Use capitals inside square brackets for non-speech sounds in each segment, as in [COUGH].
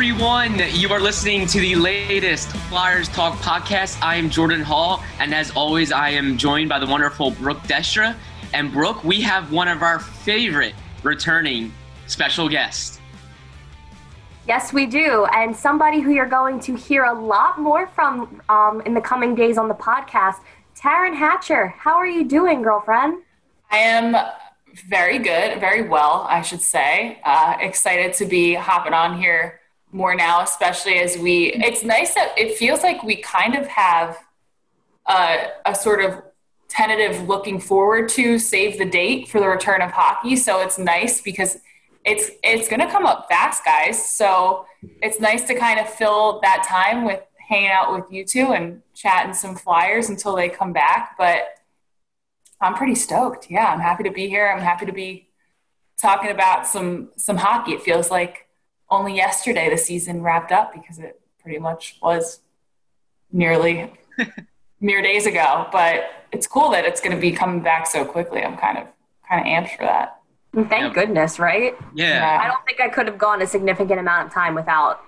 Everyone. You are listening to the latest Flyers Talk podcast. I am Jordan Hall, and as always, I am joined by the wonderful Brooke Destra. And Brooke, we have one of our favorite returning special guests. Yes, we do. And somebody who you're going to hear a lot more from um, in the coming days on the podcast, Taryn Hatcher. How are you doing, girlfriend? I am very good, very well, I should say. Uh, excited to be hopping on here more now, especially as we. It's nice that it feels like we kind of have a, a sort of tentative looking forward to save the date for the return of hockey. So it's nice because it's it's going to come up fast, guys. So it's nice to kind of fill that time with hanging out with you two and chatting some flyers until they come back. But I'm pretty stoked. Yeah, I'm happy to be here. I'm happy to be talking about some some hockey. It feels like only yesterday the season wrapped up because it pretty much was nearly [LAUGHS] mere days ago. But it's cool that it's going to be coming back so quickly. I'm kind of kind of amped for that. Thank yep. goodness, right? Yeah. I don't think I could have gone a significant amount of time without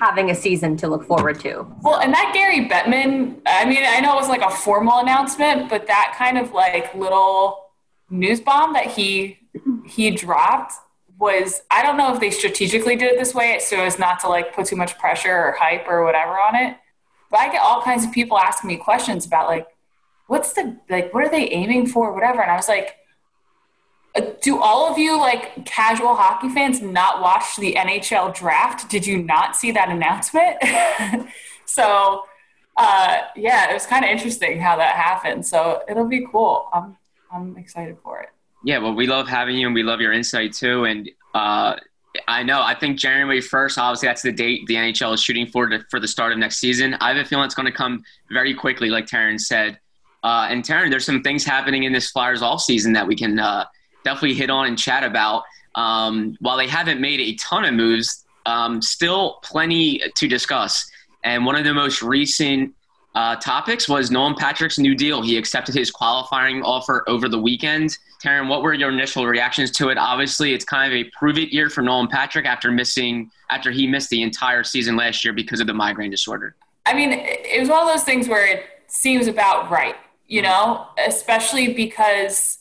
having a season to look forward to. Well, and that Gary Bettman, I mean, I know it was like a formal announcement, but that kind of like little news bomb that he he dropped was I don't know if they strategically did it this way so as not to like put too much pressure or hype or whatever on it. But I get all kinds of people asking me questions about like what's the like what are they aiming for whatever and I was like do all of you like casual hockey fans not watch the NHL draft? Did you not see that announcement? [LAUGHS] so uh, yeah, it was kind of interesting how that happened. So it'll be cool. I'm I'm excited for it. Yeah, well, we love having you, and we love your insight too. And uh, I know I think January first, obviously that's the date the NHL is shooting for to, for the start of next season. I have a feeling it's going to come very quickly, like Taryn said. Uh, and Taryn, there's some things happening in this Flyers all season that we can uh, definitely hit on and chat about. Um, while they haven't made a ton of moves, um, still plenty to discuss. And one of the most recent uh, topics was Nolan Patrick's new deal. He accepted his qualifying offer over the weekend. Taryn, what were your initial reactions to it? Obviously, it's kind of a prove it year for Nolan Patrick after missing after he missed the entire season last year because of the migraine disorder. I mean, it was one of those things where it seems about right, you know, especially because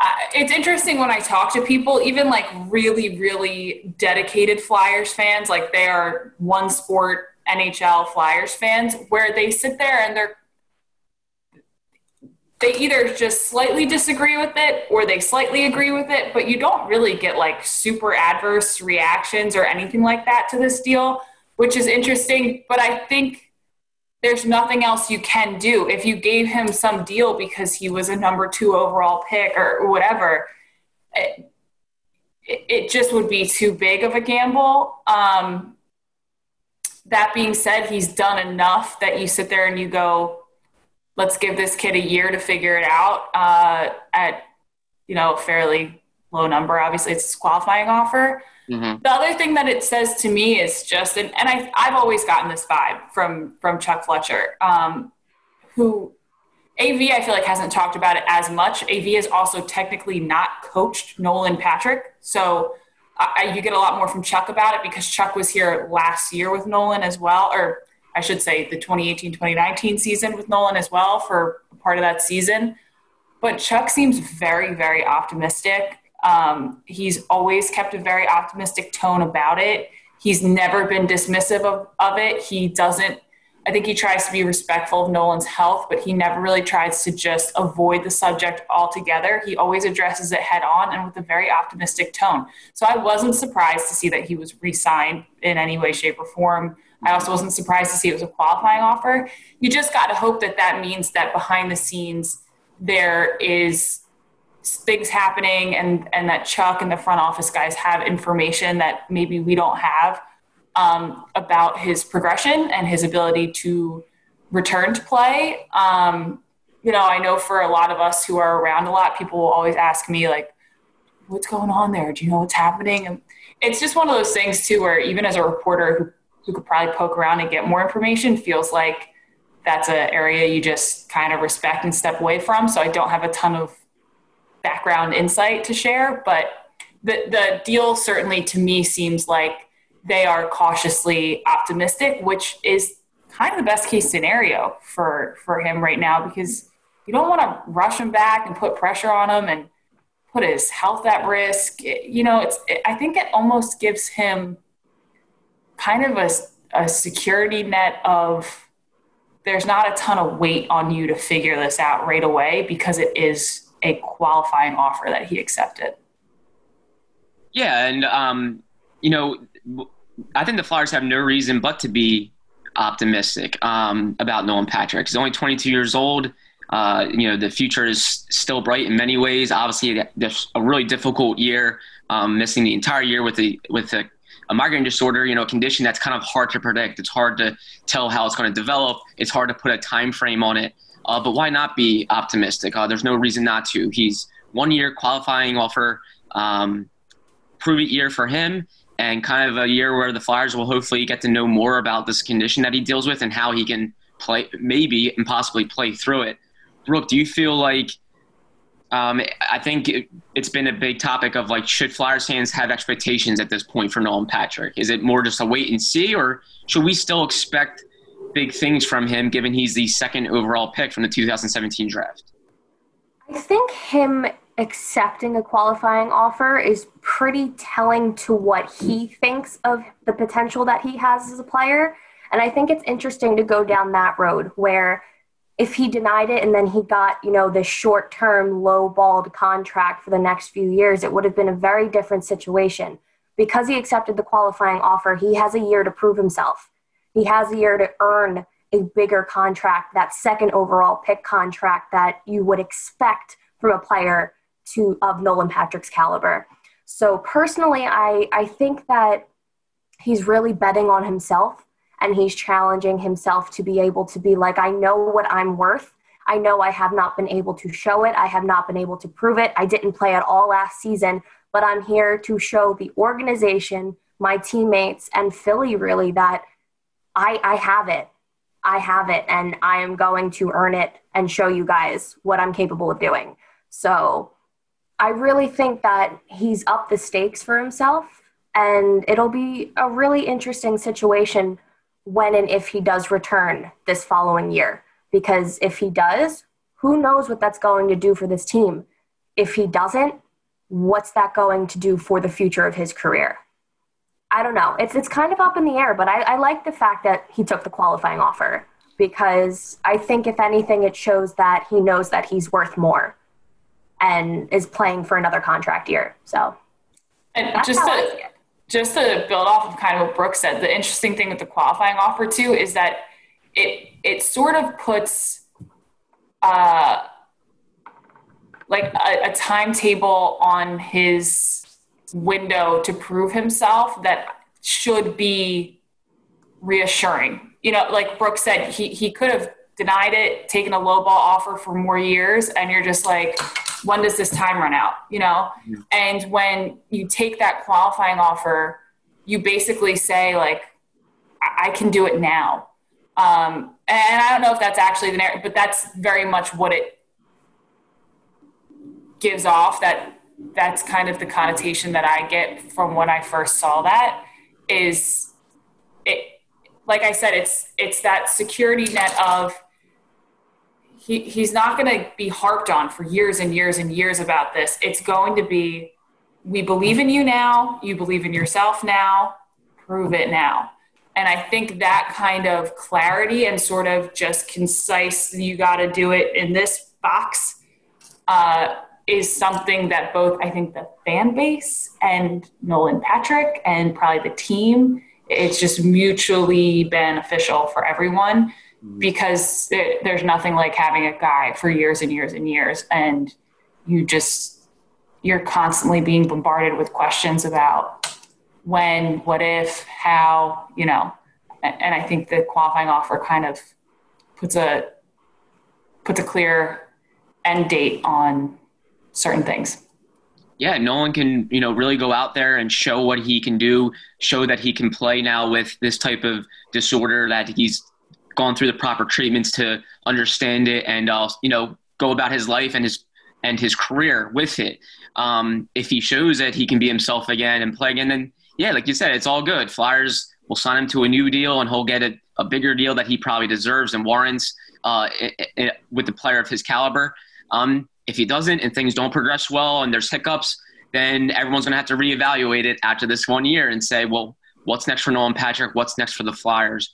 uh, it's interesting when I talk to people, even like really, really dedicated Flyers fans, like they are one sport NHL Flyers fans, where they sit there and they're they either just slightly disagree with it or they slightly agree with it, but you don't really get like super adverse reactions or anything like that to this deal, which is interesting. But I think there's nothing else you can do. If you gave him some deal because he was a number two overall pick or whatever, it, it just would be too big of a gamble. Um, that being said, he's done enough that you sit there and you go, let's give this kid a year to figure it out uh, at, you know, a fairly low number. Obviously, it's a qualifying offer. Mm-hmm. The other thing that it says to me is just, and, and I, I've always gotten this vibe from from Chuck Fletcher, um, who AV I feel like hasn't talked about it as much. AV is also technically not coached Nolan Patrick, so I, you get a lot more from Chuck about it because Chuck was here last year with Nolan as well, or I should say the 2018-2019 season with Nolan as well for part of that season. But Chuck seems very, very optimistic Um, he's always kept a very optimistic tone about it. He's never been dismissive of, of it. He doesn't, I think he tries to be respectful of Nolan's health, but he never really tries to just avoid the subject altogether. He always addresses it head on and with a very optimistic tone. So I wasn't surprised to see that he was re signed in any way, shape, or form. I also wasn't surprised to see it was a qualifying offer. You just got to hope that that means that behind the scenes there is things happening and and that Chuck and the front office guys have information that maybe we don't have um, about his progression and his ability to return to play. Um, you know, I know for a lot of us who are around a lot, people will always ask me like, "What's going on there? Do you know what's happening?" And it's just one of those things too, where even as a reporter who could probably poke around and get more information, feels like that's an area you just kind of respect and step away from. So I don't have a ton of background insight to share, but the the deal certainly to me seems like they are cautiously optimistic, which is kind of the best case scenario for for him right now because you don't want to rush him back and put pressure on him and put his health at risk. It, you know, it's it, I think it almost gives him kind of a, a security net of there's not a ton of weight on you to figure this out right away because it is a qualifying offer that he accepted. Yeah, and um, you know, I think the Flyers have no reason but to be optimistic um, about Nolan Patrick. He's only 22 years old. Uh, you know, the future is still bright in many ways. Obviously, there's a really difficult year, um, missing the entire year with the with a, a migraine disorder. You know, a condition that's kind of hard to predict. It's hard to tell how it's going to develop. It's hard to put a time frame on it. Uh, but why not be optimistic? Uh, there's no reason not to. He's one year qualifying offer, um, prove it year for him, and kind of a year where the Flyers will hopefully get to know more about this condition that he deals with and how he can play, maybe and possibly play through it. Brooke, do you feel like? Um, I think it, has been a big topic of like, should Flyers fans have expectations at this point for Nolan Patrick? Is it more just a wait and see, or should we still expect big things from him, given he's the second overall pick from the 2017 draft? I think him accepting a qualifying offer is pretty telling to what he thinks of the potential that he has as a player. And I think it's interesting to go down that road where if he denied it and then he got, you know, this short term, low balled contract for the next few years, it would have been a very different situation. Because he accepted the qualifying offer, he has a year to prove himself. He has a year to earn a bigger contract, that second overall pick contract that you would expect from a player to of Nolan Patrick's caliber. So personally, I, I think that he's really betting on himself and he's challenging himself to be able to be like, I know what I'm worth. I know I have not been able to show it. I have not been able to prove it. I didn't play at all last season, but I'm here to show the organization, my teammates, and Philly really that I, I have it. I have it, and I am going to earn it and show you guys what I'm capable of doing. So I really think that he's up the stakes for himself, and it'll be a really interesting situation when and if he does return this following year. Because if he does, who knows what that's going to do for this team? If he doesn't, what's that going to do for the future of his career? I don't know. It's it's kind of up in the air, but I, I like the fact that he took the qualifying offer because I think if anything, it shows that he knows that he's worth more and is playing for another contract year. So, and just to just to build off of kind of what Brooke said, the interesting thing with the qualifying offer too is that it it sort of puts uh like a, a timetable on his window to prove himself that should be reassuring. You know, like Brooke said, he, he could have denied it, taken a low ball offer for more years, and you're just like, when does this time run out? You know? Yeah. And when you take that qualifying offer, you basically say, like, I, I can do it now. Um, and I don't know if that's actually the narrative, but that's very much what it gives off that that's kind of the connotation that I get from when I first saw that is it like I said it's it's that security net of he, he's not going to be harped on for years and years and years about this. It's going to be we believe in you now, you believe in yourself now, prove it now. And I think that kind of clarity and sort of just concise, you got to do it in this box, uh, is something that both I think the fan base and Nolan Patrick and probably the team, it's just mutually beneficial for everyone. Because it, there's nothing like having a guy for years and years and years. And you just, you're constantly being bombarded with questions about when, what if, how, you know. And I think the qualifying offer kind of puts a puts a clear end date on certain things. Yeah, Nolan can, you know, really go out there and show what he can do, show that he can play now with this type of disorder that he's gone through the proper treatments to understand it and uh, you know, go about his life and his and his career with it. Um, if he shows that he can be himself again and play again, then yeah, like you said, it's all good. Flyers will sign him to a new deal and he'll get a, a bigger deal that he probably deserves and warrants uh, it, it, with the player of his caliber. Um, if he doesn't and things don't progress well and there's hiccups, then everyone's going to have to reevaluate it after this one year and say, well, what's next for Nolan Patrick? What's next for the Flyers?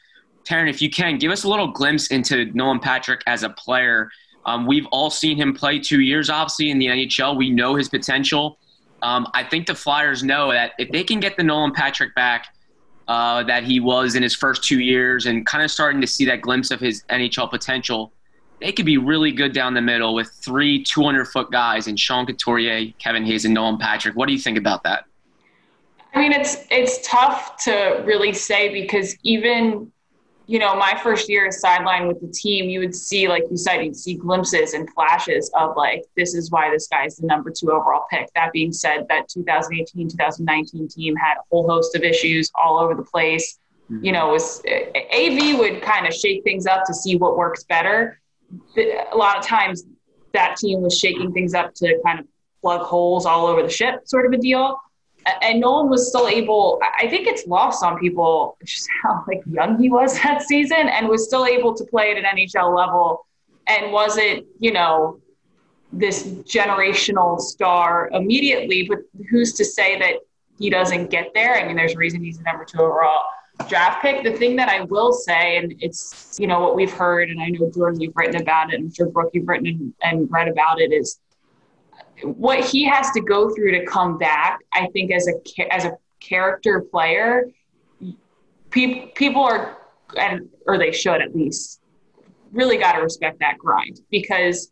Taryn, if you can, give us a little glimpse into Nolan Patrick as a player. Um, we've all seen him play two years, obviously, in the NHL. We know his potential. Um, I think the Flyers know that if they can get the Nolan Patrick back uh, that he was in his first two years and kind of starting to see that glimpse of his NHL potential, they could be really good down the middle with three 200 foot guys and Sean Couturier, Kevin Hayes, and Nolan Patrick. What do you think about that? I mean, it's it's tough to really say because even you know, my first year as sideline with the team, you would see, like you said, you'd see glimpses and flashes of like, this is why this guy's the number two overall pick. That being said, that 2018, 2019 team had a whole host of issues all over the place. Mm-hmm. You know, was AV would kind of shake things up to see what works better. A lot of times that team was shaking things up to kind of plug holes all over the ship, sort of a deal and Nolan was still able. I think it's lost on people just how like young he was [LAUGHS] that season, and was still able to play at an NHL level, and wasn't you know this generational star immediately. But who's to say that he doesn't get there? I mean, there's a reason he's the number two overall draft pick. The thing that I will say, and it's you know what we've heard, and I know Jordan, you've written about it, and I'm sure Brooke, you've written and, and read about it, is what he has to go through to come back, I think as a as a character player, people people are and or they should at least really got to respect that grind because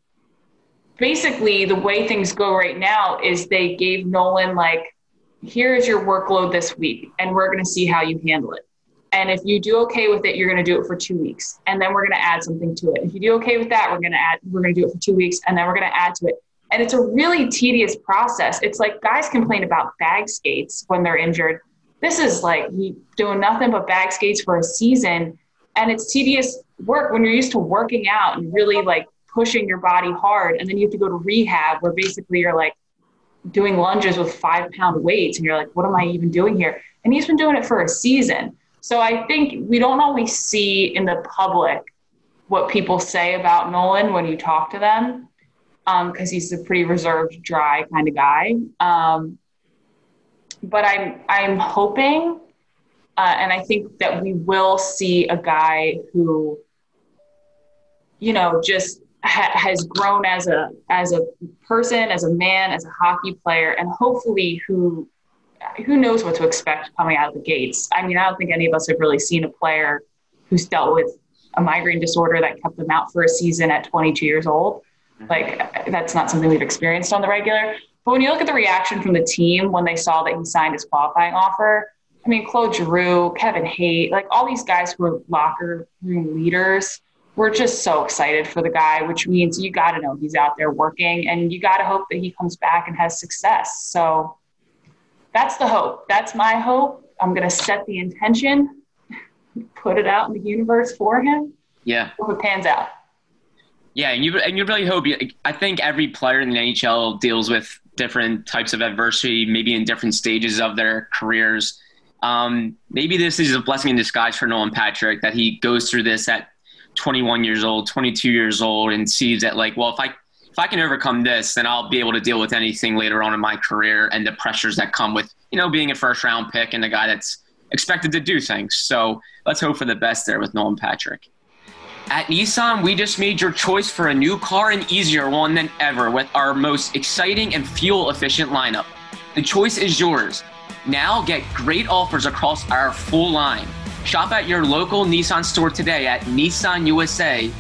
basically the way things go right now is they gave Nolan like here's your workload this week and we're going to see how you handle it. And if you do okay with it, you're going to do it for two weeks, and then we're going to add something to it. If you do okay with that, we're going to add. We're going to do it for two weeks, and then we're going to add to it. And it's a really tedious process. It's like guys complain about bag skates when they're injured. This is like doing nothing but bag skates for a season. And it's tedious work when you're used to working out and really like pushing your body hard. And then you have to go to rehab where basically you're like doing lunges with five pound weights. And you're like, what am I even doing here? And he's been doing it for a season. So I think we don't always see in the public what people say about Nolan when you talk to them because um, he's a pretty reserved, dry kind of guy. Um, but I'm I'm hoping, uh, and I think that we will see a guy who, you know, just ha- has grown as a as a person, as a man, as a hockey player, and hopefully who who knows what to expect coming out of the gates. I mean, I don't think any of us have really seen a player who's dealt with a migraine disorder that kept them out for a season at 22 years old. Like that's not something we've experienced on the regular. But when you look at the reaction from the team when they saw that he signed his qualifying offer, I mean, Claude Giroux, Kevin Hayes, like all these guys who are locker room leaders, we're just so excited for the guy, which means you got to know he's out there working and you got to hope that he comes back and has success. So that's the hope. That's my hope. I'm going to set the intention, [LAUGHS] put it out in the universe for him. Yeah. Hope it pans out. Yeah, and you and you really hope. I think every player in the NHL deals with different types of adversity, maybe in different stages of their careers. Um, maybe this is a blessing in disguise for Nolan Patrick that he goes through this at 21 years old, 22 years old, and sees that like, well, if I if I can overcome this, then I'll be able to deal with anything later on in my career and the pressures that come with, you know, being a first round pick and a guy that's expected to do things. So let's hope for the best there with Nolan Patrick. At Nissan, we just made your choice for a new car an easier one than ever with our most exciting and fuel efficient lineup. The choice is yours. Now get great offers across our full line. Shop at your local Nissan store today at nissanusa.com.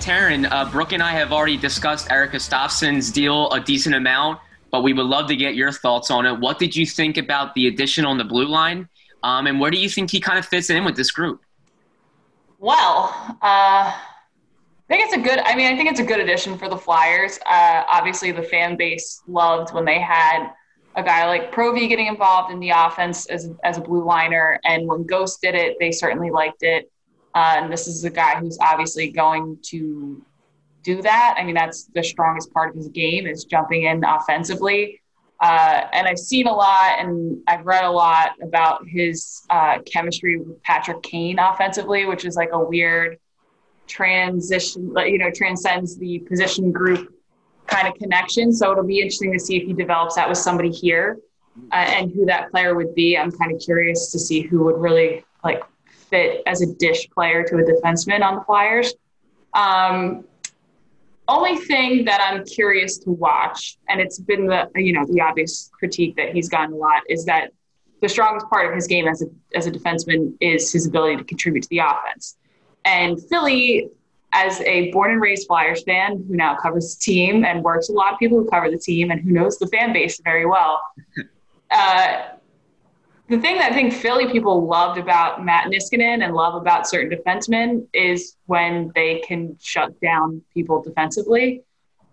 Taryn, uh, Brooke and I have already discussed Erik Gustafsson's deal a decent amount, but we would love to get your thoughts on it. What did you think about the addition on the blue line? Um, and where do you think he kind of fits in with this group? Well, uh, I think it's a good. I mean, I think it's a good addition for the Flyers. Uh, obviously, the fan base loved when they had a guy like Provy getting involved in the offense as as a blue liner, and when Ghost did it, they certainly liked it. Uh, and this is a guy who's obviously going to do that. I mean, that's the strongest part of his game is jumping in offensively. Uh, and I've seen a lot and I've read a lot about his uh, chemistry with Patrick Kane offensively, which is like a weird transition, you know, transcends the position group kind of connection. So it'll be interesting to see if he develops that with somebody here uh, and who that player would be. I'm kind of curious to see who would really like fit as a dish player to a defenseman on the Flyers. Um, only thing that I'm curious to watch, and it's been the you know the obvious critique that he's gotten a lot, is that the strongest part of his game as a as a defenseman is his ability to contribute to the offense. And Philly, as a born and raised Flyers fan who now covers the team and works with a lot of people who cover the team and who knows the fan base very well, [LAUGHS] uh, the thing that I think Philly people loved about Matt Niskanen and love about certain defensemen is when they can shut down people defensively.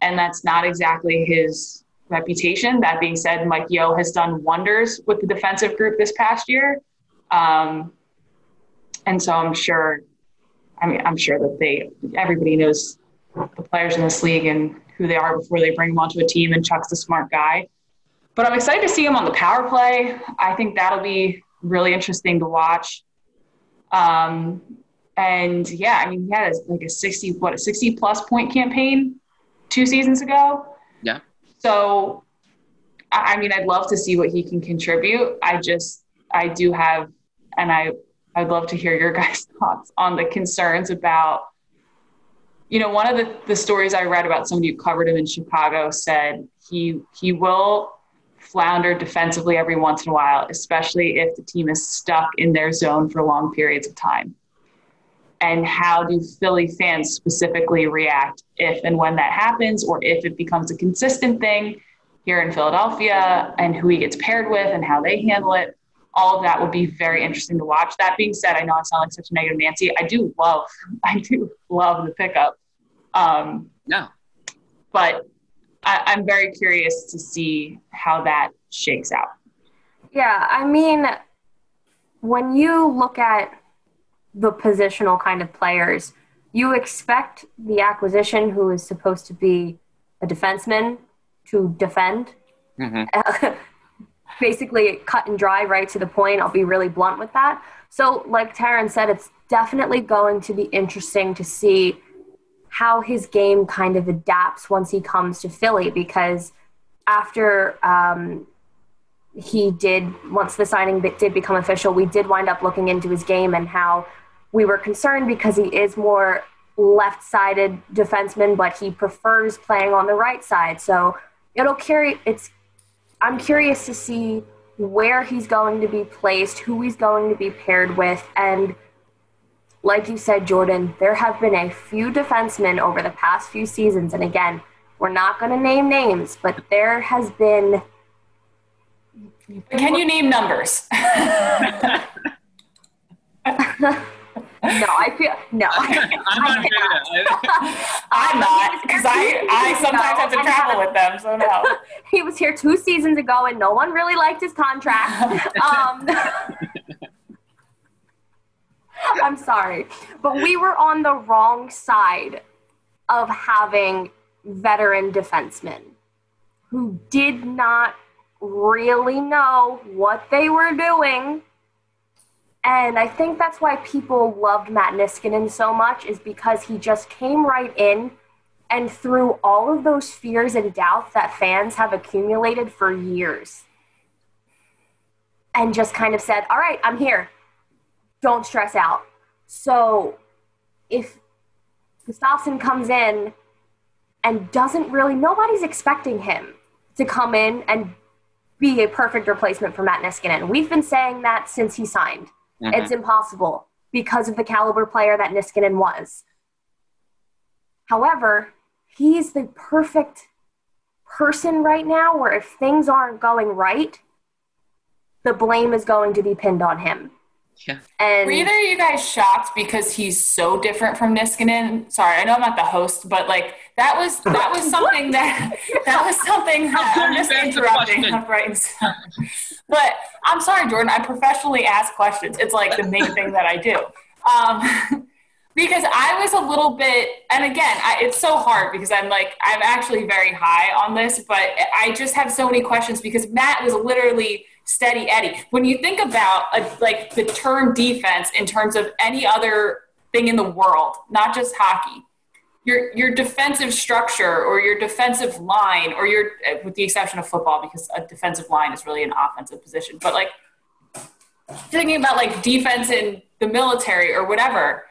And that's not exactly his reputation. That being said, Mike Yeo has done wonders with the defensive group this past year. Um, and so I'm sure, I mean, I'm sure that they, everybody knows the players in this league and who they are before they bring them onto a team. And Chuck's a smart guy. But I'm excited to see him on the power play. I think that'll be really interesting to watch. Um, and yeah, I mean, he had a, like a 60, what, a 60 plus point campaign two seasons ago. Yeah. So, I mean, I'd love to see what he can contribute. I just, I do have, and I, I'd love to hear your [LAUGHS] guys' thoughts on the concerns about, you know, one of the, the stories I read about somebody who covered him in Chicago said he, he will flounder defensively every once in a while, especially if the team is stuck in their zone for long periods of time. And how do Philly fans specifically react if and when that happens, or if it becomes a consistent thing here in Philadelphia, and who he gets paired with and how they handle it? All of that would be very interesting to watch. That being said, I know I sound like such a negative Nancy. I do love, [LAUGHS] I do love the pickup. Um, no. But I, am very curious to see how that shakes out. Yeah, I mean, when you look at the positional kind of players, you expect the acquisition who is supposed to be a defenseman to defend. Mm-hmm. [LAUGHS] Basically, cut and dry, right to the point. I'll be really blunt with that. So, like Taryn said, it's definitely going to be interesting to see how his game kind of adapts once he comes to Philly because after um, he did, once the signing did become official, we did wind up looking into his game and how we were concerned because he is more left sided defenseman, but he prefers playing on the right side. So it'll carry, it's, I'm curious to see where he's going to be placed, who he's going to be paired with, and like you said, Jordan, there have been a few defensemen over the past few seasons. And again, we're not going to name names, but there has been. Can you name numbers? [LAUGHS] no, I feel no. I, [LAUGHS] I'm not. I'm not because I, I sometimes have to travel with them, so no. [LAUGHS] he was here two seasons ago, and no one really liked his contract. Um, [LAUGHS] I'm sorry. But we were on the wrong side of having veteran defensemen who did not really know what they were doing. And I think that's why people loved Matt Niskanen so much, is because he just came right in and through all of those fears and doubts that fans have accumulated for years and just kind of said, All right, I'm here. Don't stress out. So if Gustafsson comes in and doesn't really, nobody's expecting him to come in and be a perfect replacement for Matt Niskanen. We've been saying that since he signed. Mm-hmm. It's impossible because of the caliber player that Niskanen was. However, he's the perfect person right now where if things aren't going right, the blame is going to be pinned on him. Yeah. And Were either of you guys shocked because he's so different from Niskanen? Sorry, I know I'm not the host, but like that was that was [LAUGHS] something that that was something [LAUGHS] that I'm just interrupting. I'm writing [LAUGHS] But I'm sorry, Jordan. I professionally ask questions. It's like the main thing that I do. Um, because I was a little bit, and again, I, it's so hard because I'm like, I'm actually very high on this, but I just have so many questions because Matt was literally steady Eddie. When you think about a, like the term defense in terms of any other thing in the world, not just hockey, your your defensive structure or your defensive line, or your uh, with the exception of football because a defensive line is really an offensive position, but like thinking about like defense in the military or whatever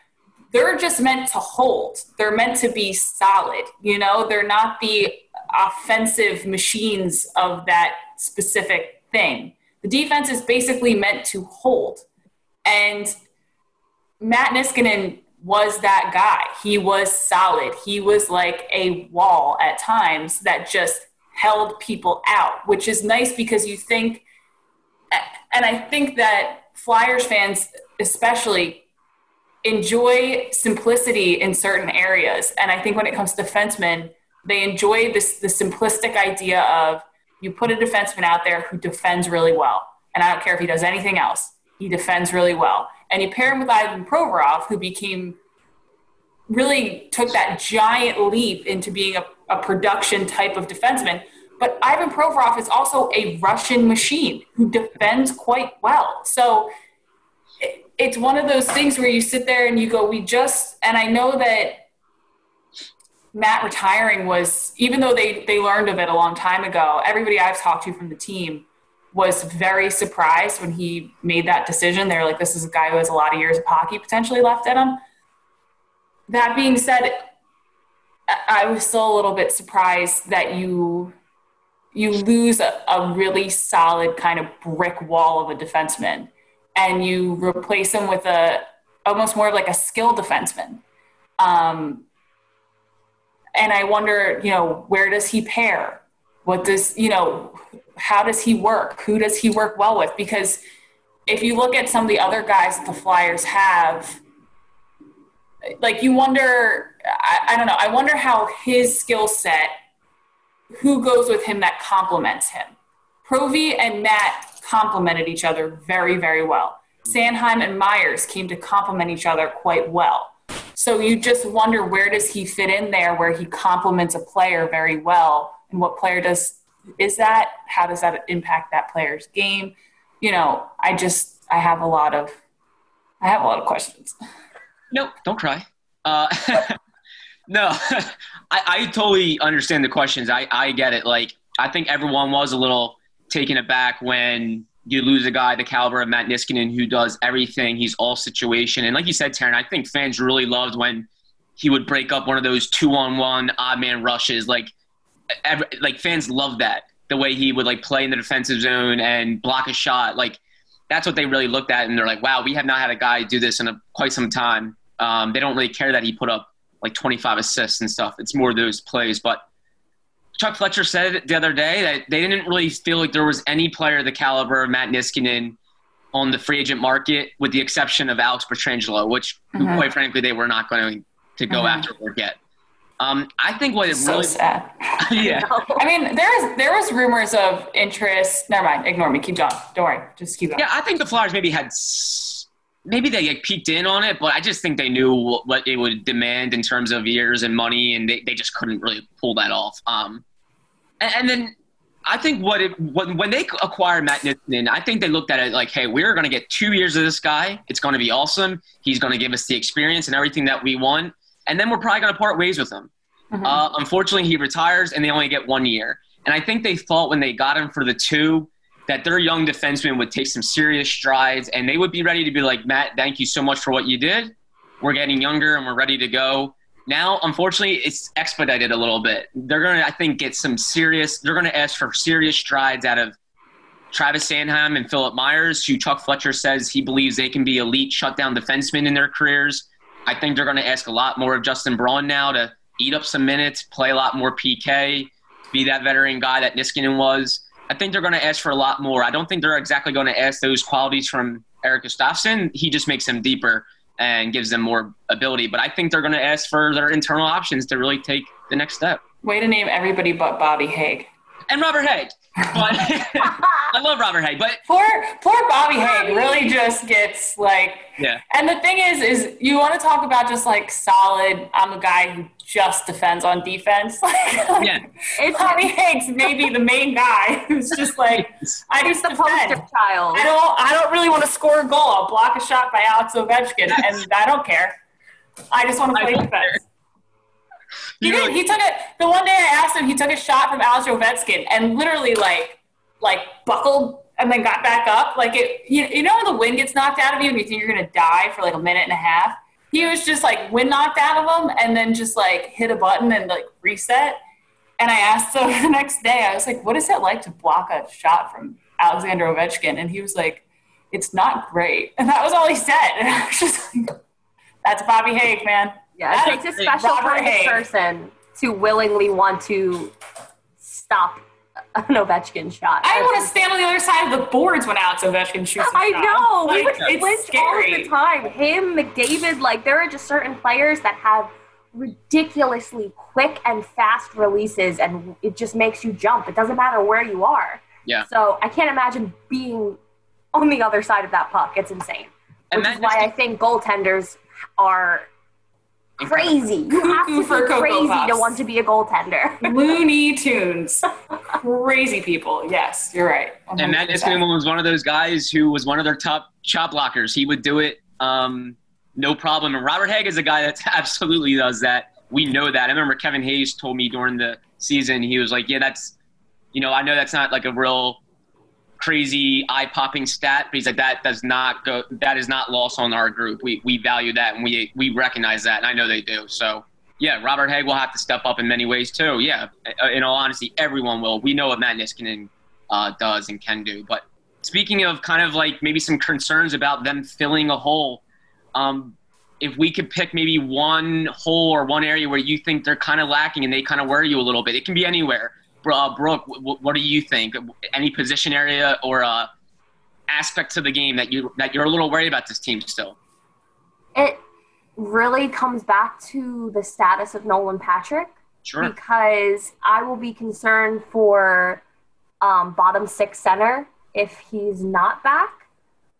they're just meant to hold. They're meant to be solid. You know, they're not the offensive machines of that specific thing. The defense is basically meant to hold. And Matt Niskanen was that guy. He was solid. He was like a wall at times that just held people out, which is nice because you think, and I think that Flyers fans especially enjoy simplicity in certain areas. And I think when it comes to defensemen, they enjoy this the simplistic idea of you put a defenseman out there who defends really well. And I don't care if he does anything else, he defends really well. And you pair him with Ivan Provorov, who became really took that giant leap into being a, a production type of defenseman. But Ivan Provorov is also a Russian machine who defends quite well. So it's one of those things where you sit there and you go, we just, and I know that Matt retiring was, even though they, they learned of it a long time ago, everybody I've talked to from the team was very surprised when he made that decision. They're like, this is a guy who has a lot of years of hockey potentially left in him. That being said, I was still a little bit surprised that you you lose a, a really solid kind of brick wall of a defenseman and you replace him with a almost more like a skill defenseman. Um, and I wonder, you know, where does he pair? What does, you know, how does he work? Who does he work well with? Because if you look at some of the other guys that the Flyers have, like you wonder, I, I don't know, I wonder how his skill set, who goes with him that complements him. Provy and Matt complemented each other very, very well. Sanheim and Myers came to complement each other quite well. So you just wonder where does he fit in there where he complements a player very well? And what player does is that? How does that impact that player's game? You know i just i have a lot of i have a lot of questions. Nope. Don't cry uh, [LAUGHS] no. [LAUGHS] I, I totally understand the questions. I, I get it. Like i think everyone was a little taken aback when you lose a guy the caliber of Matt Niskanen who does everything. He's all situation. And like you said, Taryn, I think fans really loved when he would break up one of those two on one odd man rushes. Like, every, like fans love that the way he would like play in the defensive zone and block a shot. Like that's what they really looked at, and they're like, wow, we have not had a guy do this in a, quite some time. Um, they don't really care that he put up like 25 assists and stuff. It's more those plays, but Chuck Fletcher said it the other day that they didn't really feel like there was any player of the caliber of Matt Niskanen on the free agent market, with the exception of Alex Pietrangelo, which, mm-hmm. quite frankly, they were not going to go mm-hmm. after or get. Um, I think what it so really sad. [LAUGHS] yeah. I mean, there was there was rumors of interest. Never mind. Ignore me. Keep going. Don't worry. Just keep going. Yeah, I think the Flyers maybe had maybe they like peeked in on it, but I just think they knew what it would demand in terms of years and money, and they, they just couldn't really pull that off. Um, and, and then I think what it when, when they acquired Matt Niskanen, I think they looked at it like, hey, we're going to get two years of this guy. It's going to be awesome. He's going to give us the experience and everything that we want, and then we're probably going to part ways with him. Mm-hmm. Uh, unfortunately, he retires and they only get one year. And I think they thought when they got him for the two that their young defenseman would take some serious strides and they would be ready to be like, Matt, thank you so much for what you did. We're getting younger and we're ready to go. Now, unfortunately, it's expedited a little bit. They're going to, I think, get some serious, they're going to ask for serious strides out of Travis Sanheim and Philip Myers, who Chuck Fletcher says he believes they can be elite shutdown defensemen in their careers. I think they're going to ask a lot more of Justin Braun now to eat up some minutes, play a lot more PK, be that veteran guy that Niskanen was. I think they're going to ask for a lot more. I don't think they're exactly going to ask those qualities from Erik Gustafsson. He just makes them deeper and gives them more ability. But I think they're going to ask for their internal options to really take the next step. Way to name everybody but Bobby Hägg. and Robert Hägg. But [LAUGHS] I love Robert Hägg, but poor poor Bobby Hägg really just gets like yeah. And the thing is, is you want to talk about just like solid. I'm a guy who just defends on defense. [LAUGHS] like, yeah, it's Bobby Hägg's maybe the main guy who's just like I just the poster child. I don't I don't really want to score a goal. I'll block a shot by Alex Ovechkin, and I don't care. I just want to play defense. He did. He took it. The one day I asked him, he took a shot from Alex Ovechkin and literally like, like buckled and then got back up. Like it, you, you know, when the wind gets knocked out of you and you think you're gonna die for like a minute and a half. He was just like wind knocked out of him and then just like hit a button and like reset. And I asked him [LAUGHS] the next day, I was like, "What is it like to block a shot from Alexander Ovechkin?" And he was like, "It's not great." And that was all he said. And [LAUGHS] I was just like, "That's Bobby Hägg, man." Yeah, it takes a special kind of person to willingly want to stop [LAUGHS] an Ovechkin shot. I want to stand on the other side of the boards when Alex Ovechkin shoots. I shot. know. Like, we would flinch all the time. Him, McDavid, like there are just certain players that have ridiculously quick and fast releases, and it just makes you jump. It doesn't matter where you are. Yeah. So I can't imagine being on the other side of that puck. It's insane. Which is why I think goaltenders are crazy. You have to be crazy Puffs. to want to be a goaltender. Looney Tunes. crazy people. Yes, you're right. 100%. And Matt Niskanen was one of those guys who was one of their top shot blockers. He would do it um, no problem. And Robert Hägg is a guy that [LAUGHS] absolutely does that. We know that. I remember Kevin Hayes told me during the season, he was like, yeah, that's, you know, I know that's not like a real crazy eye popping stat, but he's like that does not go that is not lost on our group. We we value that and we we recognize that, and I know they do. So yeah, Robert Hägg will have to step up in many ways too. Yeah, in all honesty, everyone will. We know what Matt Niskanen uh, does and can do. But speaking of kind of like maybe some concerns about them filling a hole, um, if we could pick maybe one hole or one area where you think they're kind of lacking and they kind of worry you a little bit, it can be anywhere uh, Brooke, what do you think? Any position area or uh, aspect to the game that you that you're a little worried about this team still? It really comes back to the status of Nolan Patrick. Sure. Because I will be concerned for um, bottom six center if he's not back.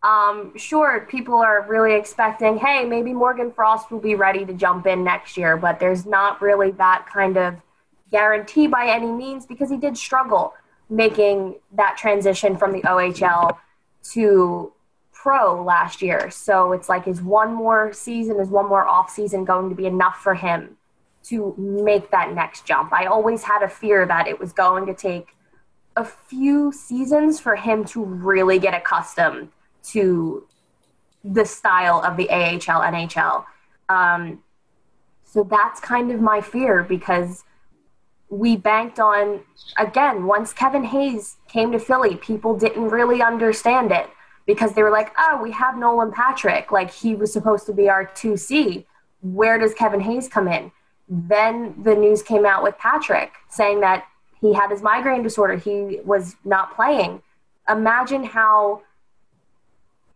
Um, sure, people are really expecting, hey, maybe Morgan Frost will be ready to jump in next year, but there's not really that kind of guarantee by any means because he did struggle making that transition from the OHL to pro last year. So it's like, is one more season, is one more off season going to be enough for him to make that next jump? I always had a fear that it was going to take a few seasons for him to really get accustomed to the style of the AHL, NHL. Um, so that's kind of my fear because we banked on again once Kevin Hayes came to Philly, people didn't really understand it because they were like, "Oh, we have Nolan Patrick, like he was supposed to be our 2C. Where does Kevin Hayes come in?" Then the news came out with Patrick saying that he had his migraine disorder, he was not playing. Imagine how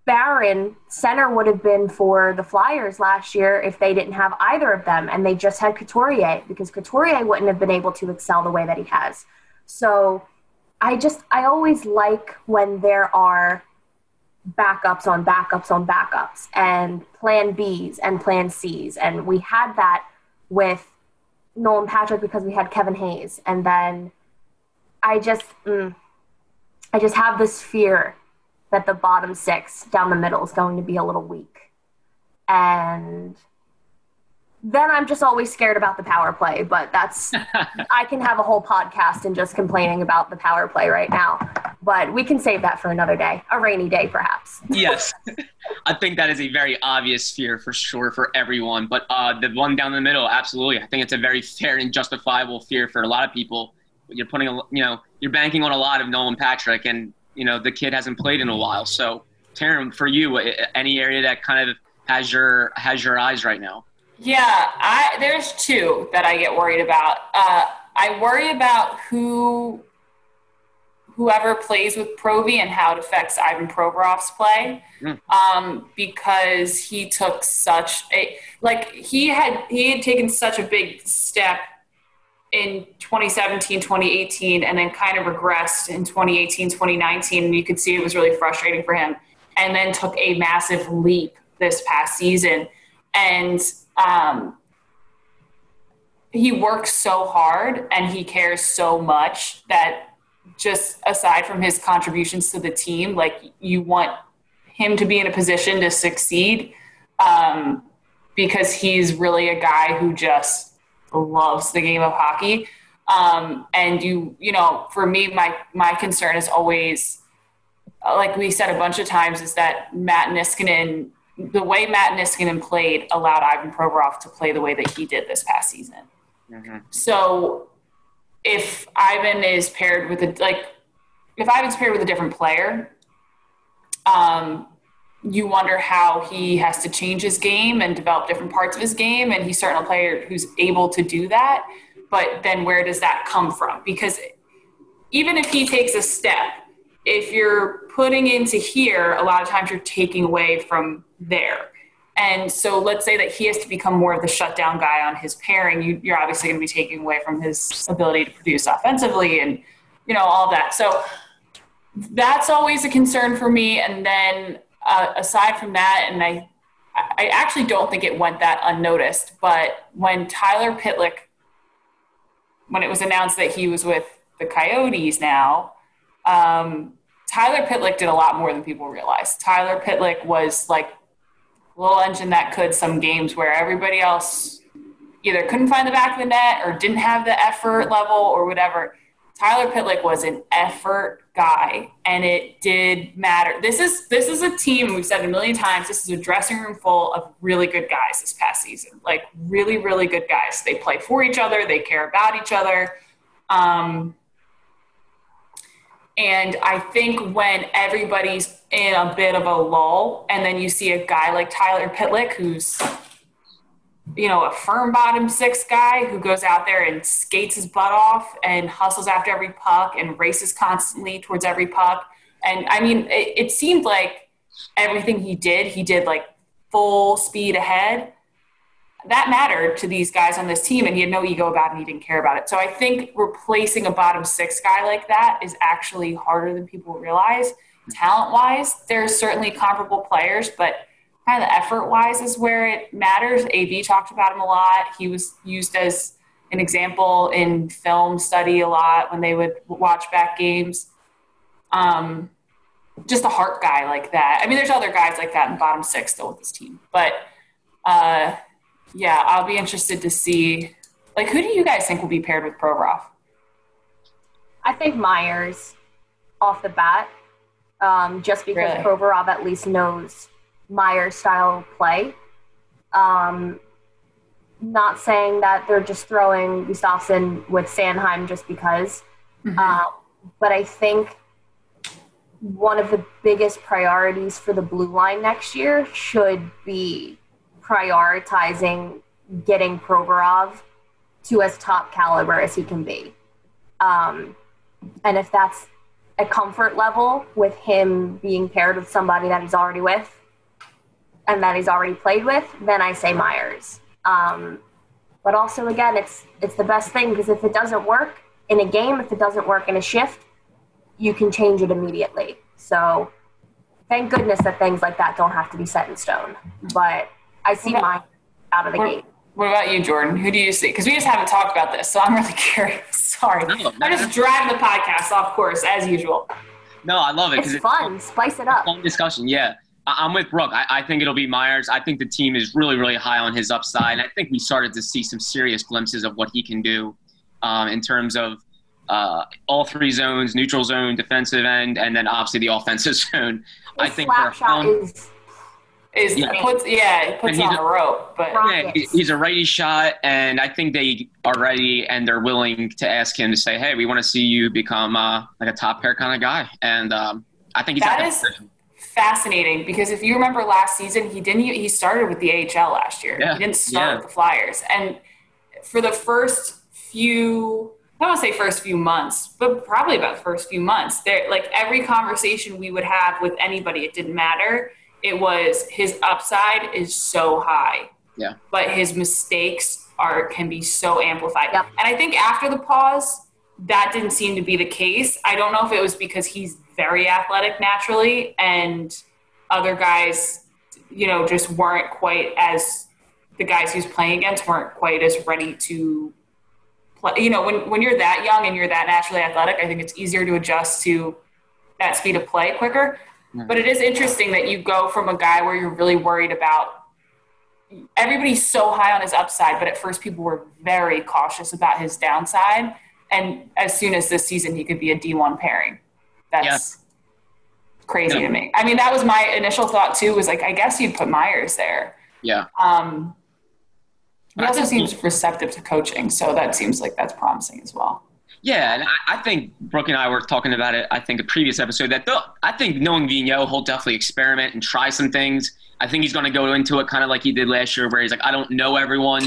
barren center would have been for the Flyers last year if they didn't have either of them and they just had Couturier because Couturier wouldn't have been able to excel the way that he has. So I just, I always like when there are backups on backups on backups and plan Bs and plan Cs. And we had that with Nolan Patrick because we had Kevin Hayes. And then I just, mm, I just have this fear that the bottom six down the middle is going to be a little weak. And then I'm just always scared about the power play. But that's [LAUGHS] I can have a whole podcast and just complaining about the power play right now. But we can save that for another day, a rainy day perhaps. yes, [LAUGHS] I think that is a very obvious fear for sure for everyone. But uh, the one down the middle, absolutely, I think it's a very fair and justifiable fear for a lot of people. You're putting, a, you know, you're banking on a lot of Nolan Patrick, and you know the kid hasn't played in a while. So, Taryn, for you, any area that kind of has your has your eyes right now? Yeah, I there's two that I get worried about. Uh, I worry about who whoever plays with Provy and how it affects Ivan Provorov's play, mm. um, because he took such a like he had he had taken such a big step in 2017 2018 and then kind of regressed in 2018 2019 and you could see it was really frustrating for him. And then took a massive leap this past season. And um, he works so hard and he cares so much that just aside from his contributions to the team, like you want him to be in a position to succeed um, because he's really a guy who just loves the game of hockey. Um, and you, you know, for me, my my concern is always, like we said a bunch of times, is that Matt Niskanen the way Matt Niskanen played allowed Ivan Provorov to play the way that he did this past season. Mm-hmm. So if Ivan is paired with a like if Ivan's paired with a different player, um, you wonder how he has to change his game and develop different parts of his game, and he's certainly a player who's able to do that. But then where does that come from? Because even if he takes a step, if you're putting into here, a lot of times you're taking away from there. And so let's say that he has to become more of the shutdown guy on his pairing. You, are obviously going to be taking away from his ability to produce offensively and, you know, all that. So that's always a concern for me. And then uh, aside from that, and I, I actually don't think it went that unnoticed, but when Tyler Pitlick, when it was announced that he was with the Coyotes now, um, Tyler Pitlick did a lot more than people realize. Tyler Pitlick was like a little engine that could some games where everybody else either couldn't find the back of the net or didn't have the effort level or whatever. Tyler Pitlick was an effort guy and it did matter. This is this is a team we've said a million times. This is a dressing room full of really good guys this past season. Like really really good guys. They play for each other, they care about each other. Um, and I think when everybody's in a bit of a lull, and then you see a guy like Tyler Pitlick, who's, you know, a firm bottom six guy who goes out there and skates his butt off and hustles after every puck and races constantly towards every puck. And I mean, it, it seemed like everything he did, he did like full speed ahead that mattered to these guys on this team and he had no ego about it and he didn't care about it. So I think replacing a bottom six guy like that is actually harder than people realize. Talent wise, there's certainly comparable players, but kind of the effort wise is where it matters. AV talked about him a lot. He was used as an example in film study a lot when they would watch back games. Um, just a heart guy like that. I mean, there's other guys like that in bottom six still with this team, but uh, yeah, I'll be interested to see. Like, who do you guys think will be paired with Provorov? I think Myers off the bat, um, just because really? Provorov at least knows Myers' style play. Um, not saying that they're just throwing Gustafsson with Sanheim just because, mm-hmm. uh, but I think one of the biggest priorities for the blue line next year should be prioritizing getting Provorov to as top caliber as he can be. Um, and if that's a comfort level with him being paired with somebody that he's already with and that he's already played with, then I say Myers. Um, but also, again, it's it's the best thing because if it doesn't work in a game, if it doesn't work in a shift, you can change it immediately. So, thank goodness that things like that don't have to be set in stone. But I see mine out of the what, gate. What about you, Jordan? Who do you see? Because we just haven't talked about this, so I'm really [LAUGHS] curious. Sorry, no, I'm just driving the podcast off course as usual. No, I love it because it's fun. It's, Spice it up. Fun discussion, yeah. I'm with Brooke. I, I, think it'll be Myers. I think the team is really, really high on his upside. I think we started to see some serious glimpses of what he can do um, in terms of uh, all three zones, neutral zone, defensive end, and then obviously the offensive [LAUGHS] zone. His I think for shot is is yeah. puts yeah puts on a, a rope, but yeah, he's a righty shot, and I think they are ready and they're willing to ask him to say, "Hey, we want to see you become uh, like a top pair kind of guy," and um, I think he's that is fascinating because if you remember last season, he didn't he started with the AHL last year. Yeah. He didn't start yeah. with the Flyers, and for the first few I don't want to say first few months, but probably about the first few months. There, like every conversation we would have with anybody, it didn't matter. It was his upside is so high, yeah, but his mistakes are can be so amplified. Yep. And I think after the pause, that didn't seem to be the case. I don't know if it was because he's very athletic naturally, and other guys, you know, just weren't quite as the guys he was playing against weren't quite as ready to play. You know, when when you're that young and you're that naturally athletic, I think it's easier to adjust to that speed of play quicker. Mm-hmm. But it is interesting that you go from a guy where you're really worried about everybody's so high on his upside, but at first people were very cautious about his downside. And as soon as this season, he could be a D1 pairing. That's yeah. crazy yeah. to me. I mean, that was my initial thought too. Was like, I guess you'd put Myers there. Yeah. Um, he also seems receptive to coaching, so that seems like that's promising as well. Yeah, and I, I think Brooke and I were talking about it. I think a previous episode that I think knowing Vigneault, he'll definitely experiment and try some things. I think he's going to go into it kind of like he did last year, where he's like, I don't know everyone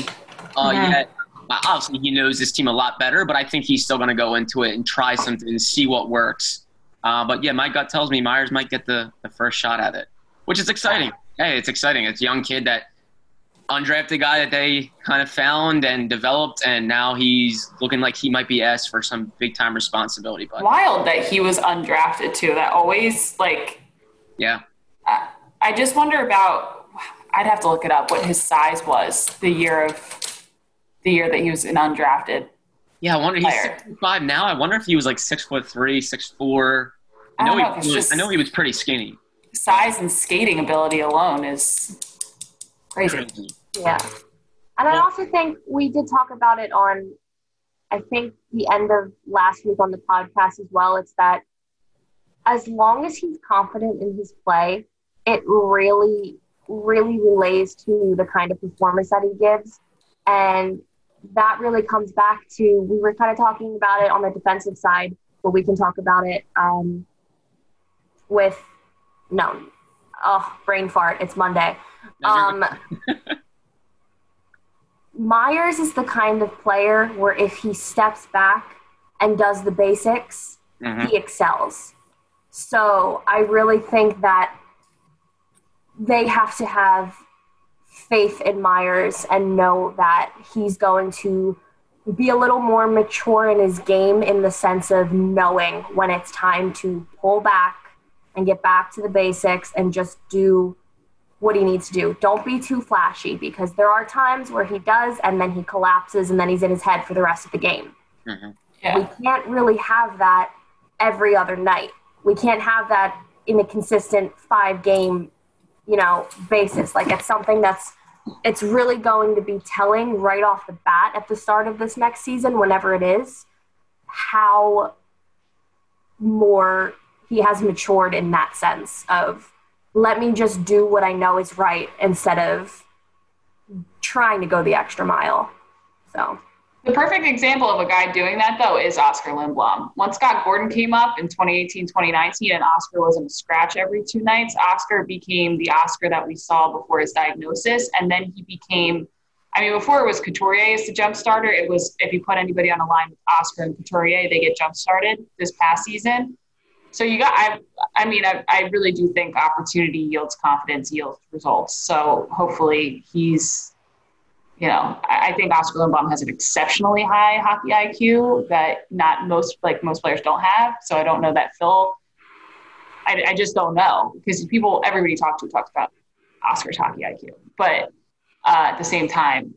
uh, yeah. yet. Obviously, he knows this team a lot better, but I think he's still going to go into it and try something and see what works. Uh, but yeah, my gut tells me Myers might get the, the first shot at it, which is exciting. Hey, it's exciting. It's a young kid that undrafted guy that they kind of found and developed, and now he's looking like he might be asked for some big time responsibility. But wild that he was undrafted too. That always like, yeah. I, I just wonder about. I'd have to look it up. What his size was the year of the year that he was undrafted. Yeah, I wonder. Player. He's five now. I wonder if he was like six foot three, six four. I know, I know he was. I know he was pretty skinny. Size and skating ability alone is crazy. Yeah. And I also think we did talk about it on, I think, the end of last week on the podcast as well. It's that as long as he's confident in his play, it really, really relays to the kind of performance that he gives. And that really comes back to, we were kind of talking about it on the defensive side, but we can talk about it um, with, no, oh, brain fart, it's Monday. Um, Myers is the kind of player where if he steps back and does the basics, mm-hmm. he excels. So I really think that they have to have faith in Myers and know that he's going to be a little more mature in his game in the sense of knowing when it's time to pull back and get back to the basics and just do what he needs to do. Don't be too flashy because there are times where he does and then he collapses and then he's in his head for the rest of the game. Mm-hmm. Yeah. We can't really have that every other night. We can't have that in a consistent five game, you know, basis. Like it's something that's it's really going to be telling right off the bat at the start of this next season, whenever it is, how more he has matured in that sense of let me just do what I know is right instead of trying to go the extra mile. So the perfect example of a guy doing that though is Oscar Lindblom. Once Scott Gordon came up in 2018, 2019, and Oscar was in a scratch every two nights, Oscar became the Oscar that we saw before his diagnosis. And then he became, I mean, before it was Couturier as the jump starter, it was if you put anybody on a line with Oscar and Couturier, they get jump started this past season so you got i i mean I, I really do think opportunity yields confidence yields results so hopefully he's you know I, think oscar lindblom has an exceptionally high hockey iq that not most like most players don't have so i don't know that phil i, I just don't know because people everybody talked to talks about oscar's hockey iq but uh, at the same time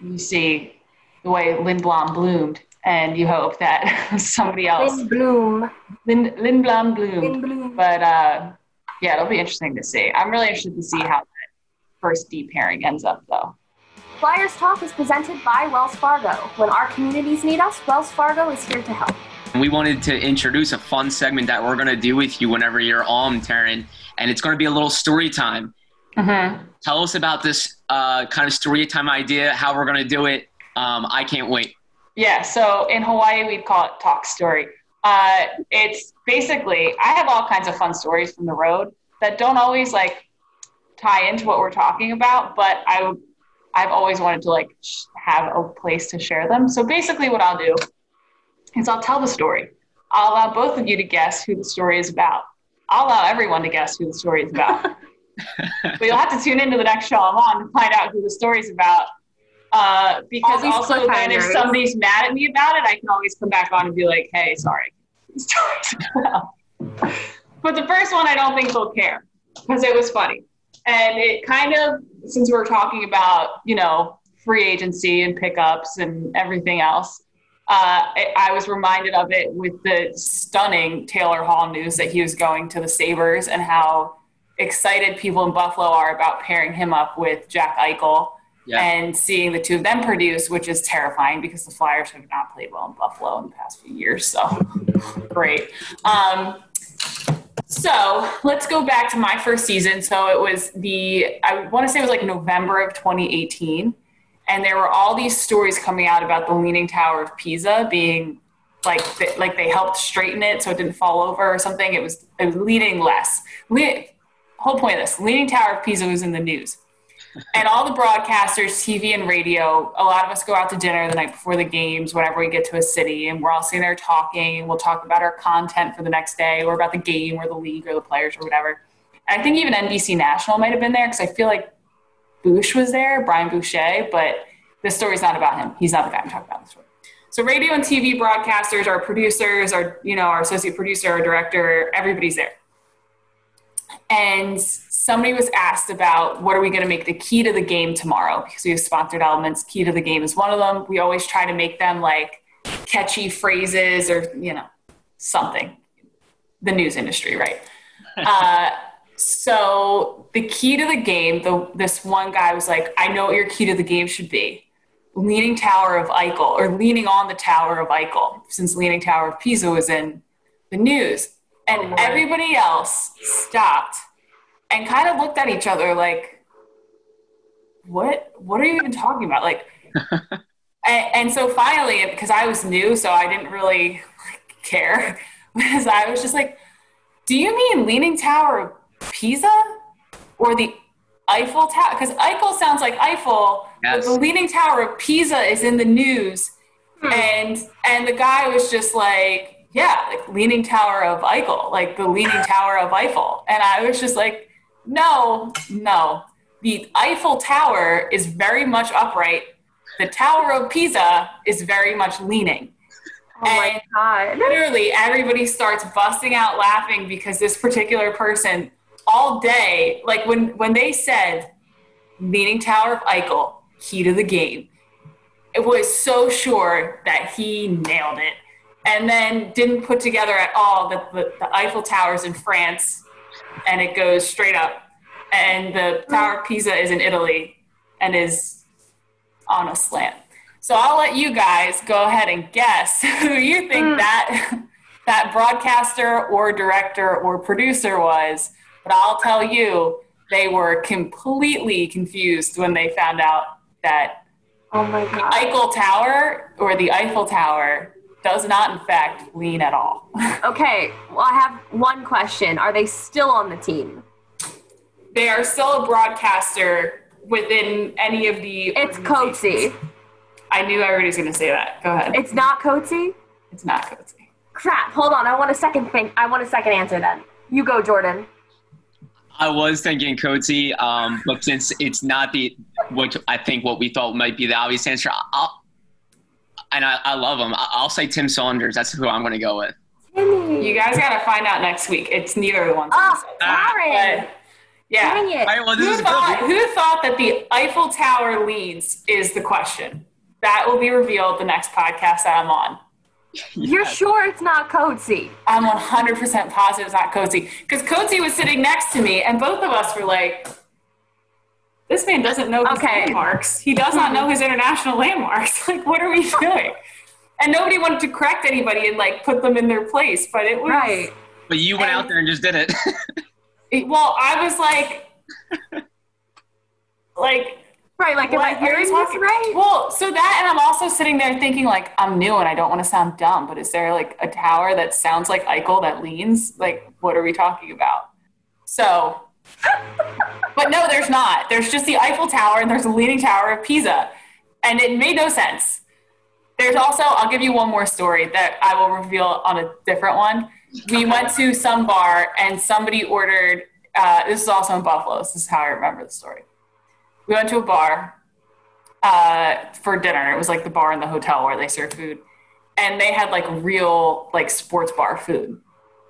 you see the way lindblom bloomed and you hope that [LAUGHS] somebody else Lynn Bloom Lynn, Lynn Blom Bloom. Bloom. But uh, Yeah, it'll be interesting to see. I'm really interested to see how that first deep pairing ends up, though. Flyers Talk is presented by Wells Fargo. When our communities need us, Wells Fargo is here to help. We wanted to introduce a fun segment that we're going to do with you whenever you're on, Taryn, and it's going to be a little story time. Mm-hmm. Tell us about this uh, kind of story time idea, how we're going to do it. Um, I can't wait. Yeah, so in Hawaii, we'd call it talk story. Uh, it's basically, I have all kinds of fun stories from the road that don't always like tie into what we're talking about, but I I've always wanted to like sh- have a place to share them. So basically, what I'll do is I'll tell the story. I'll allow both of you to guess who the story is about. I'll allow everyone to guess who the story is about. [LAUGHS] but you'll have to tune into the next show I'm on to find out who the story is about. Uh, because also then if somebody's mad at me about it, I can always come back on and be like, hey, sorry. [LAUGHS] The. But the first one, I don't think they'll care because it was funny. And it kind of, since we're talking about, you know, free agency and pickups and everything else, uh, I was reminded of it with the stunning Taylor Hall news that he was going to the Sabres and how excited people in Buffalo are about pairing him up with Jack Eichel Yeah. and seeing the two of them produce, which is terrifying because the Flyers have not played well in Buffalo in the past few years. So [LAUGHS] great. Um, so let's go back to my first season. So it was the, I want to say it was like November of 2018. And there were all these stories coming out about the Leaning Tower of Pisa being like, like they helped straighten it so it didn't fall over or something. It was, it was leaning less. Le- whole point of this Leaning Tower of Pisa was in the news. [LAUGHS] And all the broadcasters, TV and radio, a lot of us go out to dinner the night before the games whenever we get to a city, and we're all sitting there talking. We'll talk about our content for the next day, or about the game, or the league, or the players, or whatever. And I think even NBC National might have been there because I feel like Boucher was there, Brian Boucher, but this story's not about him. He's not the guy I'm talking about the story. So radio and TV broadcasters, our producers, our you know our associate producer, our director, everybody's there. And somebody was asked about what are we going to make the key to the game tomorrow because we have sponsored elements. Key to the game is one of them. We always try to make them like catchy phrases or you know something. The news industry, right? [LAUGHS] uh, so the key to the game, the, this one guy was like, I know what your key to the game should be. Leaning Tower of Eichel or leaning on the Tower of Eichel, since Leaning Tower of Pisa was in the news. And oh, everybody else stopped and kind of looked at each other like, what, what are you even talking about? Like, [LAUGHS] and, and so finally, because I was new, so I didn't really care, [LAUGHS] because I was just like, do you mean Leaning Tower of Pisa or the Eiffel Tower? Because Eiffel sounds like Eiffel, but the Leaning Tower of Pisa is in the news, hmm. and and the guy was just like, yeah, like Leaning Tower of Eiffel, like the Leaning [LAUGHS] Tower of Eiffel, and I was just like, no, no, the Eiffel Tower is very much upright. The Tower of Pisa is very much leaning. Oh my god. literally everybody starts busting out laughing because this particular person all day like when when they said leaning tower of eichel key to the game it was so sure that he nailed it and then didn't put together at all that the, the eiffel tower's in france and it goes straight up and the tower of pisa is in italy and is on a slant so I'll let you guys go ahead and guess [LAUGHS] who you think Mm. that [LAUGHS] that broadcaster or director or producer was. But I'll tell you, they were completely confused when they found out that Oh my god. Eiffel Tower or the Eiffel Tower does not, in fact, lean at all. [LAUGHS] Okay, well, I have one question. Are they still on the team? they are still a broadcaster within any of the. It's organizations. Coatsy. I knew everybody's going to say that. Go ahead. It's not Coatsy? It's not Coatsy. Crap. Hold on. I want a second thing. I want a second answer then. You go, Jordan. I was thinking Coatsy, um, but since it's not the what I think what we thought might be the obvious answer, I'll, and I, I love him. I- I'll say Tim Saunders. That's who I'm going to go with. You guys got to find out next week. It's neither of the ones. Ah, Ah, But, yeah. Dang it. All right, well, this Who is thought, who thought that the Eiffel Tower leads is the question? That will be revealed the next podcast that I'm on. You're sure it's not Coatsy? I'm 100% positive it's not Coatsy Because Coatsy was sitting next to me, and both of us were like, this man doesn't know his Okay. landmarks. He does not know his international [LAUGHS] landmarks. Like, what are we [LAUGHS] doing? And nobody wanted to correct anybody and like put them in their place. But it was Right. But you went out there and just did it. it- well, I was like, like Right, like, am I What you hearing this talking- right? Well, so that, and I'm also sitting there thinking, like, I'm new and I don't want to sound dumb, but is there like a tower that sounds like Eichel that leans? Like, what are we talking about? So, [LAUGHS] but no, there's not. There's just the Eiffel Tower and there's the Leaning Tower of Pisa. And it made no sense. There's also, I'll give you one more story that I will reveal on a different one. We went to some bar and somebody ordered, uh, this is also in Buffalo. This is how I remember the story we went to a bar uh, for dinner. It was like the bar in the hotel where they serve food, and they had like real like sports bar food,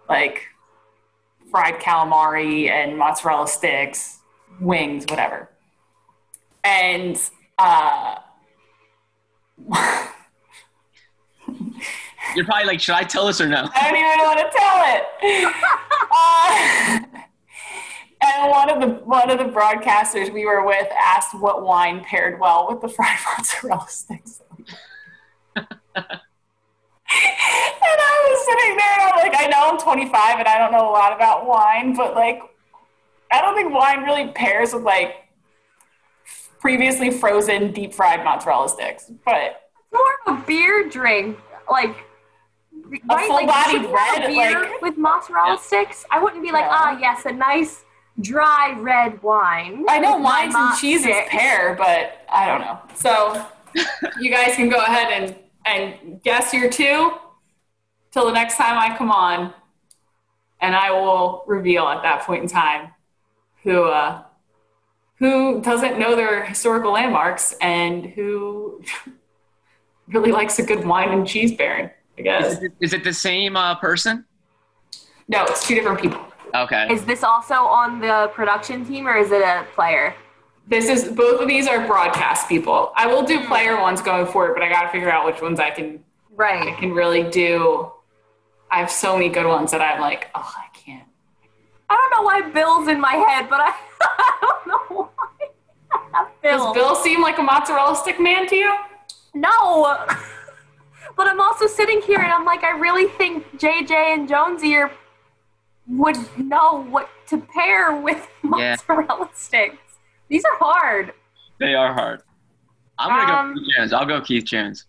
like fried calamari and mozzarella sticks, wings, whatever. And uh, [LAUGHS] You're probably like, should I tell this or no? I don't even want to tell it. [LAUGHS] Uh, [LAUGHS] and one of the one of the broadcasters we were with asked what wine paired well with the fried mozzarella sticks. And I was sitting there and I'm like, I know I'm 25 and I don't know a lot about wine, but like, I don't think wine really pairs with like previously frozen deep fried mozzarella sticks. But more of a beer drink, like right, full-bodied like, should red, beer like- with mozzarella Yeah. sticks. I wouldn't be like, Yeah. ah, yes, a nice dry red wine. I know wines and mozz cheeses pair, but I don't know. So [LAUGHS] you guys can go ahead and, and guess your two till the next time I come on, and I will reveal at that point in time who uh, who doesn't know their historical landmarks and who [LAUGHS] really likes a good wine and cheese baron. I guess Is it, is it the same uh, person? no, it's two different people. Okay. Is this also on the production team or is it a player? This is both of these are broadcast people. I will do mm-hmm. player ones going forward, but I got to figure out which ones I can Right. I can really do. I have so many good ones that I'm like, oh, I can't. I don't know why Bill's in my head, but I, [LAUGHS] I don't know why. [LAUGHS] Does Bill. Bill seem like a mozzarella stick man to you? No. but I'm also sitting here and I'm like, I really think JJ and Jonesy are, would know what to pair with Yeah. mozzarella sticks. These are hard. They are hard. I'm gonna Um, go Keith Jones. I'll go Keith Jones.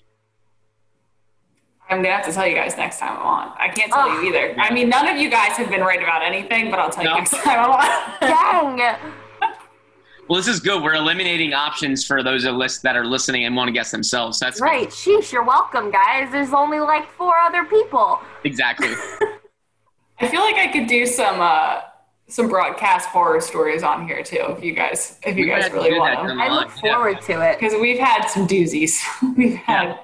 I'm gonna have to tell you guys next time I'm on. I can't tell Ugh. you either. I mean, none of you guys have been right about anything, but I'll tell you next time I'm on. [LAUGHS] [LAUGHS] Dang. Well, this is good. We're eliminating options for those that list that are listening and want to guess themselves. That's Right. Sheesh, you're welcome, guys. There's only like four other people. exactly. [LAUGHS] I feel like I could do some uh, some broadcast horror stories on here too, if you guys if you We guys really want them. I line. look Yeah. forward to it. because we've had some doozies. [LAUGHS] we've had.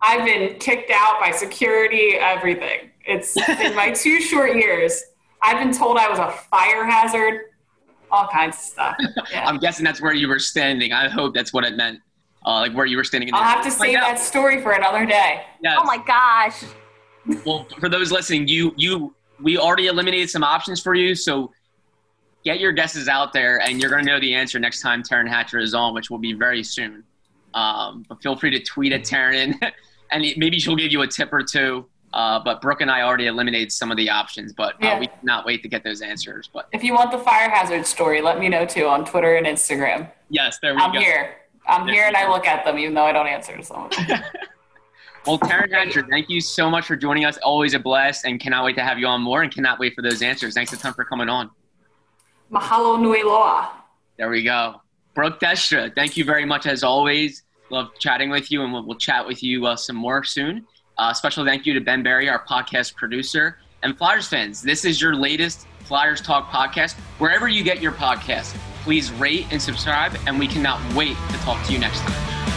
I've been kicked out by security. Everything. It's in my [LAUGHS] two short years. I've been told I was a fire hazard. All kinds of stuff. Yeah. [LAUGHS] I'm guessing that's where you were standing. I hope that's what it meant. Uh, like where you were standing. In I'll have to save that story for another day. Yes. Oh my gosh. Well, for those listening, you you we already eliminated some options for you, so get your guesses out there, and you're going to know the answer next time Taryn Hatcher is on, which will be very soon. Um, but feel free to tweet at Taryn, [LAUGHS] and maybe she'll give you a tip or two. Uh, but Brooke and I already eliminated some of the options, but uh, Yeah. we cannot wait to get those answers. But If you want the fire hazard story, let me know too on Twitter and Instagram. yes, there we go. I'm here. I'm Yes, here and you I look at them, even though I don't answer to some of them. [LAUGHS] Well, Taryn Hatcher, thank you so much for joining us. Always a blast, and cannot wait to have you on more, and cannot wait for those answers. Thanks a ton for coming on. Mahalo nui loa. There we go. Brooke Destra, thank you very much as always. Love chatting with you, and we'll, we'll chat with you uh, some more soon. Uh, special thank you to Ben Barry, our podcast producer. And Flyers fans, this is your latest Flyers Talk podcast. Wherever you get your podcast, please rate and subscribe, and we cannot wait to talk to you next time.